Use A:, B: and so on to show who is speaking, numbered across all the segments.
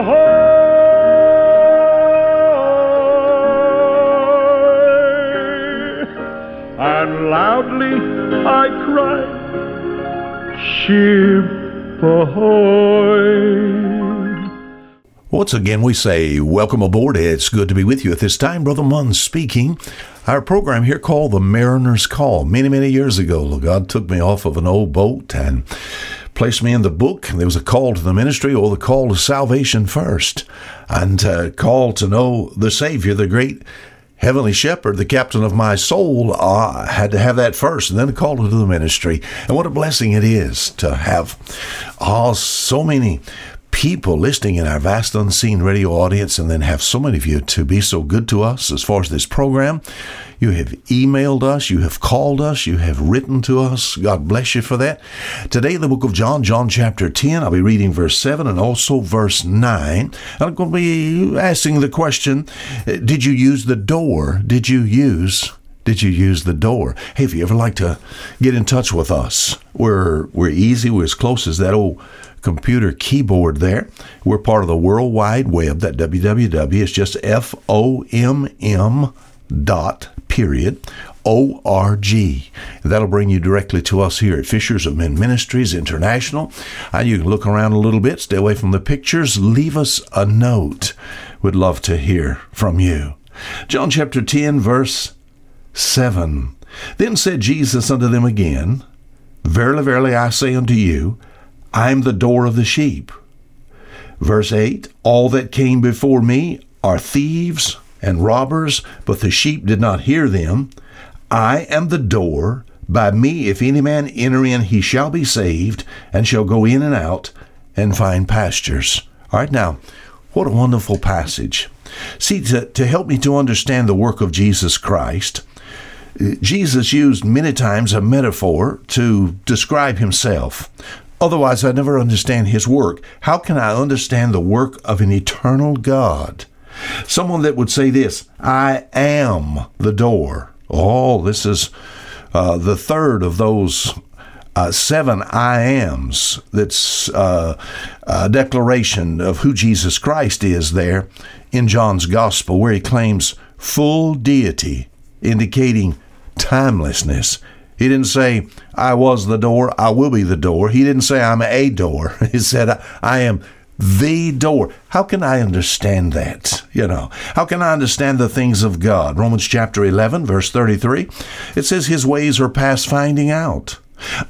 A: Ahoy! And loudly I cried, Ship ahoy!
B: Once again, we say welcome aboard. It's good to be with you at this time. Brother Munn speaking. Our program here called The Mariner's Call. Many, many years ago, God took me off of an old boat and placed me in the book. There was a call to the ministry or the call to salvation first, and a call to know the Savior, the great Heavenly Shepherd, the captain of my soul, uh, had to have that first and then a call to the ministry. And what a blessing it is to have uh, so many people listening in our vast unseen radio audience and then have so many of you to be so good to us as far as this program. You have emailed us, you have called us, you have written to us. God bless you for that. Today, the book of John, John chapter 10, I'll be reading verse 7 and also verse 9. I'm going to be asking the question eh, Did you use the door? Did you use did you use the door? Hey, if you ever like to get in touch with us, we're we're easy. We're as close as that old computer keyboard there. We're part of the World Wide Web. That www is just F O M M dot period O R G. That'll bring you directly to us here at Fishers of Men Ministries International. And you can look around a little bit, stay away from the pictures, leave us a note. We'd love to hear from you. John chapter 10, verse 7. Then said Jesus unto them again, Verily, verily, I say unto you, I am the door of the sheep. Verse 8 All that came before me are thieves and robbers, but the sheep did not hear them. I am the door. By me, if any man enter in, he shall be saved, and shall go in and out and find pastures. All right, now, what a wonderful passage. See, to, to help me to understand the work of Jesus Christ, Jesus used many times a metaphor to describe himself. Otherwise, I never understand his work. How can I understand the work of an eternal God? Someone that would say this I am the door. Oh, this is uh, the third of those uh, seven I ams. That's uh, a declaration of who Jesus Christ is there in John's Gospel, where he claims full deity, indicating timelessness. He didn't say, I was the door, I will be the door. He didn't say, I'm a door. He said, I am the door. How can I understand that? You know, how can I understand the things of God? Romans chapter 11, verse 33, it says, His ways are past finding out.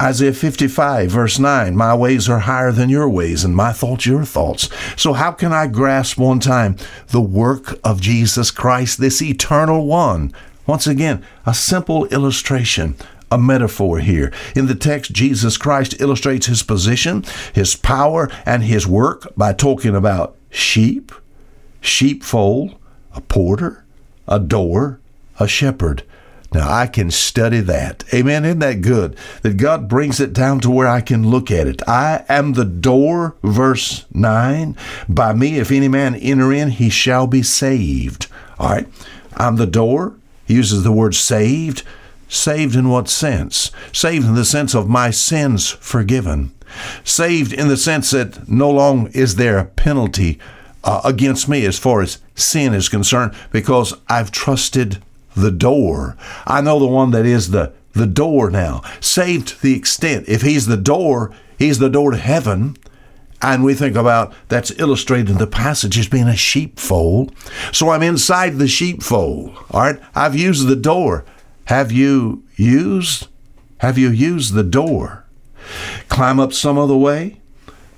B: Isaiah 55, verse 9, My ways are higher than your ways, and my thoughts your thoughts. So, how can I grasp one time the work of Jesus Christ, this eternal one? Once again, a simple illustration a metaphor here. In the text, Jesus Christ illustrates his position, his power, and his work by talking about sheep, sheepfold, a porter, a door, a shepherd. Now I can study that. Amen. Isn't that good? That God brings it down to where I can look at it. I am the door, verse 9. By me, if any man enter in, he shall be saved. All right. I'm the door. He uses the word saved. Saved in what sense? Saved in the sense of my sins forgiven. Saved in the sense that no longer is there a penalty uh, against me as far as sin is concerned because I've trusted the door. I know the one that is the, the door now. Saved to the extent, if he's the door, he's the door to heaven. And we think about that's illustrated in the passage as being a sheepfold. So I'm inside the sheepfold. All right. I've used the door. Have you used? Have you used the door? Climb up some other way?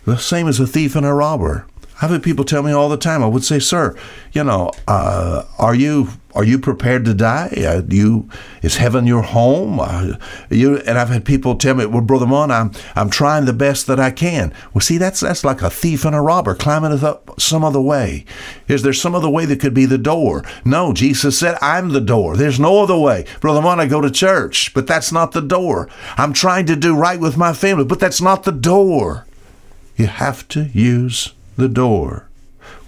B: The same as a thief and a robber. I've had people tell me all the time. I would say, "Sir, you know, uh, are you are you prepared to die? Uh, you is heaven your home? Uh, you and I've had people tell me, "Well, brother Munn, I'm I'm trying the best that I can." Well, see, that's that's like a thief and a robber climbing up some other way. Is there some other way that could be the door? No, Jesus said, "I'm the door." There's no other way, brother Munn. I go to church, but that's not the door. I'm trying to do right with my family, but that's not the door. You have to use the door.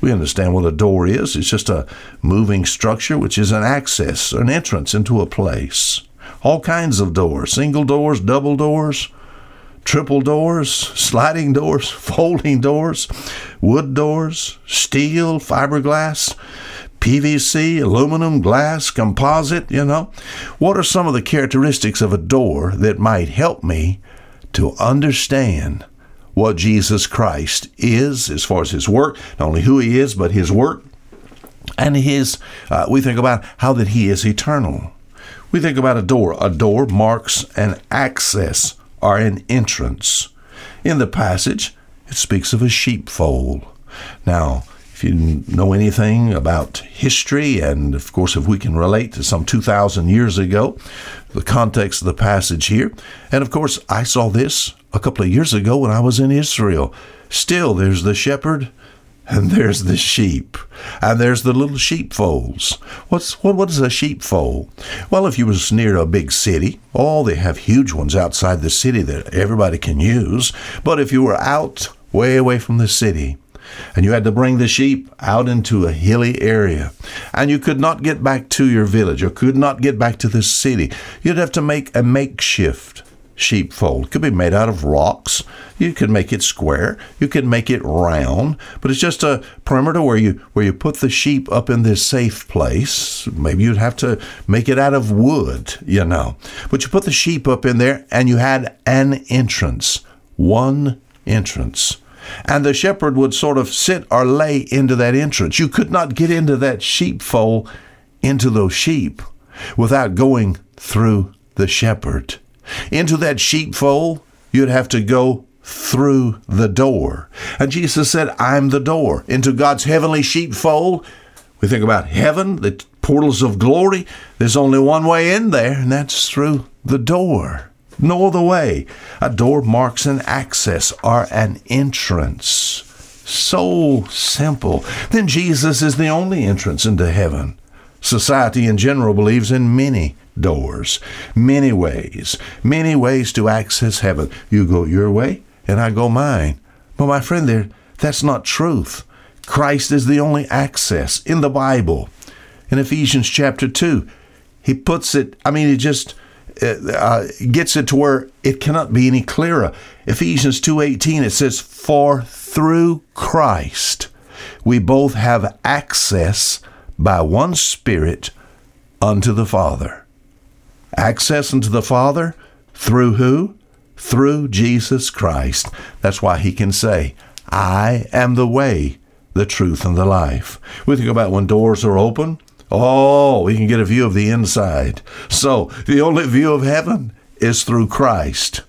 B: We understand what a door is. It's just a moving structure, which is an access, an entrance into a place. All kinds of doors single doors, double doors, triple doors, sliding doors, folding doors, wood doors, steel, fiberglass, PVC, aluminum, glass, composite, you know. What are some of the characteristics of a door that might help me to understand what Jesus Christ is as far as his work, not only who he is, but his work. And his, uh, we think about how that he is eternal. We think about a door. A door marks an access or an entrance. In the passage, it speaks of a sheepfold. Now, if you know anything about history, and of course, if we can relate to some 2,000 years ago, the context of the passage here, and of course, I saw this a couple of years ago when I was in Israel. Still, there's the shepherd and there's the sheep, and there's the little sheepfolds. What's what? What is a sheepfold? Well, if you was near a big city, oh, they have huge ones outside the city that everybody can use. But if you were out way away from the city, and you had to bring the sheep out into a hilly area, and you could not get back to your village or could not get back to the city, you'd have to make a makeshift sheepfold. It could be made out of rocks. You could make it square. You could make it round. But it's just a perimeter where you where you put the sheep up in this safe place. Maybe you'd have to make it out of wood, you know. But you put the sheep up in there and you had an entrance. One entrance. And the shepherd would sort of sit or lay into that entrance. You could not get into that sheepfold into those sheep without going through the shepherd. Into that sheepfold, you'd have to go through the door. And Jesus said, I'm the door. Into God's heavenly sheepfold, we think about heaven, the portals of glory. There's only one way in there, and that's through the door. No other way. A door marks an access or an entrance. So simple. Then Jesus is the only entrance into heaven. Society in general believes in many doors, many ways, many ways to access heaven. You go your way, and I go mine. But my friend, there, that's not truth. Christ is the only access in the Bible. In Ephesians chapter 2, he puts it, I mean, he just uh, uh gets it to where it cannot be any clearer. Ephesians 2:18 it says for through Christ we both have access by one spirit unto the Father access unto the Father through who? Through Jesus Christ. That's why he can say, I am the way, the truth, and the life. We think about when doors are open. Oh, we can get a view of the inside. So the only view of heaven is through Christ.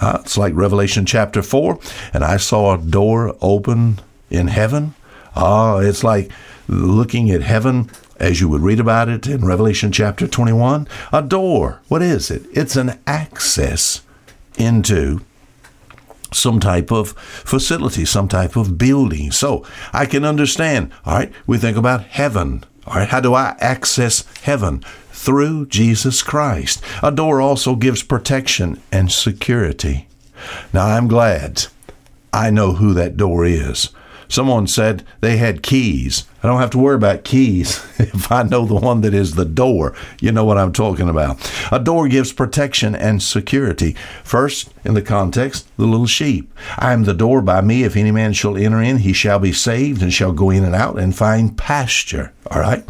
B: Uh, it's like Revelation chapter 4, and I saw a door open in heaven. Oh, it's like looking at heaven as you would read about it in Revelation chapter 21, a door. What is it? It's an access into some type of facility, some type of building. So I can understand. All right, we think about heaven. All right, how do I access heaven? Through Jesus Christ. A door also gives protection and security. Now I'm glad I know who that door is. Someone said they had keys. I don't have to worry about keys if I know the one that is the door. You know what I'm talking about. A door gives protection and security. First, in the context, the little sheep. I am the door by me. If any man shall enter in, he shall be saved and shall go in and out and find pasture. All right?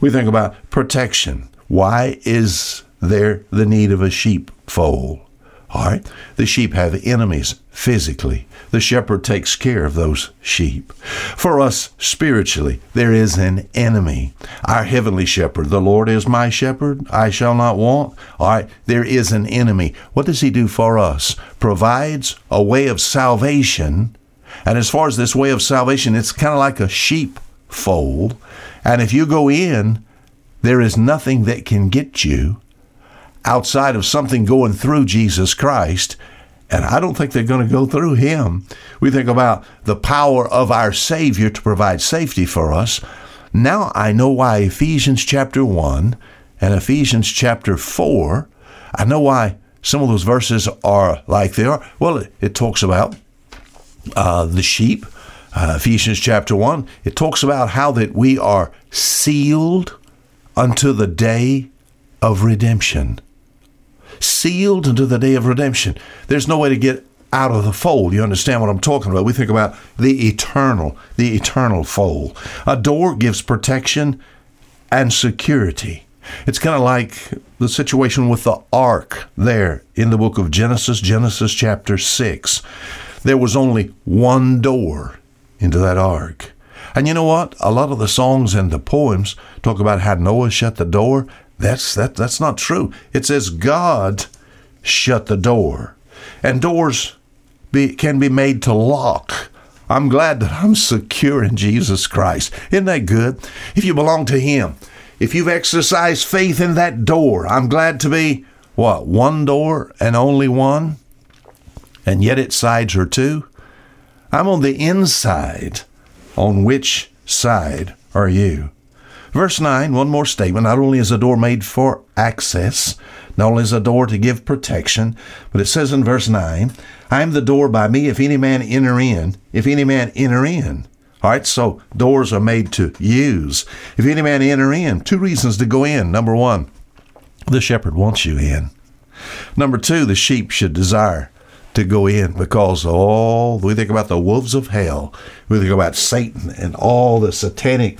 B: We think about protection. Why is there the need of a sheepfold? All right? The sheep have enemies physically. The shepherd takes care of those sheep. For us spiritually, there is an enemy. Our heavenly shepherd, the Lord is my shepherd, I shall not want. All right, there is an enemy. What does he do for us? Provides a way of salvation. And as far as this way of salvation, it's kind of like a sheep fold. And if you go in, there is nothing that can get you outside of something going through Jesus Christ. And I don't think they're going to go through him. We think about the power of our Savior to provide safety for us. Now I know why Ephesians chapter 1 and Ephesians chapter 4, I know why some of those verses are like they are. Well, it, it talks about uh, the sheep. Uh, Ephesians chapter 1, it talks about how that we are sealed unto the day of redemption. Sealed unto the day of redemption. There's no way to get out of the fold. You understand what I'm talking about? We think about the eternal, the eternal fold. A door gives protection and security. It's kind of like the situation with the ark there in the book of Genesis, Genesis chapter 6. There was only one door into that ark. And you know what? A lot of the songs and the poems talk about how Noah shut the door. That's that that's not true. It says God shut the door. And doors be, can be made to lock. I'm glad that I'm secure in Jesus Christ. Isn't that good? If you belong to Him, if you've exercised faith in that door, I'm glad to be what? One door and only one? And yet its sides are two? I'm on the inside. On which side are you? Verse 9, one more statement. Not only is a door made for access, not only is a door to give protection, but it says in verse 9, I am the door by me, if any man enter in, if any man enter in. All right, so doors are made to use. If any man enter in, two reasons to go in. Number one, the shepherd wants you in. Number two, the sheep should desire to go in because all we think about the wolves of hell, we think about Satan and all the satanic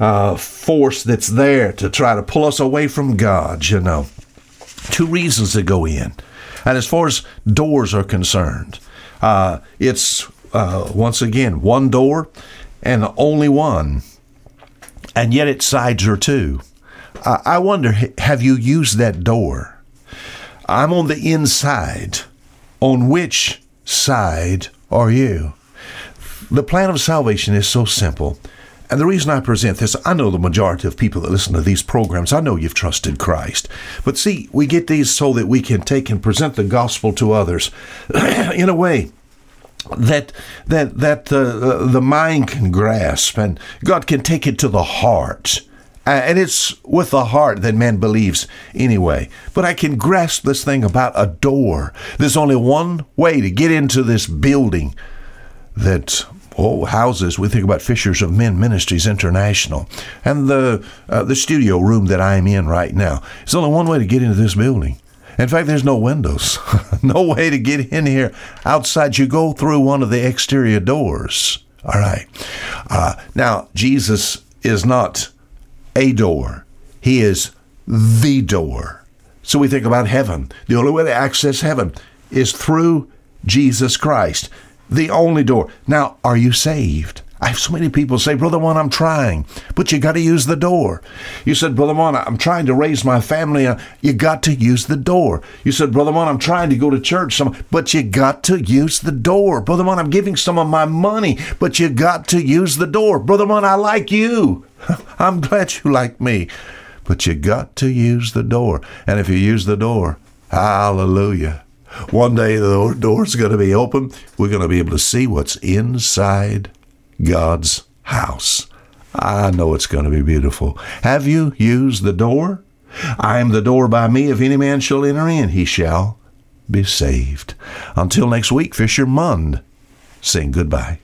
B: uh, force that's there to try to pull us away from God. You know, two reasons to go in, and as far as doors are concerned, uh, it's uh, once again one door and only one, and yet its sides are two. I wonder, have you used that door? I'm on the inside. On which side are you? The plan of salvation is so simple. And the reason I present this, I know the majority of people that listen to these programs, I know you've trusted Christ. But see, we get these so that we can take and present the gospel to others in a way that that that uh, the mind can grasp and God can take it to the heart. And it's with the heart that man believes anyway. But I can grasp this thing about a door. There's only one way to get into this building that oh houses. We think about Fishers of Men Ministries International and the uh, the studio room that I'm in right now. There's only one way to get into this building. In fact, there's no windows, no way to get in here outside. You go through one of the exterior doors. All right. Uh, now, Jesus is not a door, He is the door. So we think about heaven. The only way to access heaven is through Jesus Christ, the only door. Now, are you saved? I have so many people say, Brother Munn, I'm trying, but uh, you got to use the door. You said, Brother Munn, I'm trying to raise my family. You got to use the door. You said, Brother Munn, I'm trying to go to church, some, but you got to use the door. Brother Munn, I'm giving some of my money, but you got to use the door. Brother Munn, I like you. I'm glad you like me, but you got to use the door. And if you use the door, hallelujah. One day the door's going to be open. We're going to be able to see what's inside God's house. I know it's going to be beautiful. Have you used the door? I am the door by me. If any man shall enter in, he shall be saved. Until next week, Fisher Mund, saying goodbye.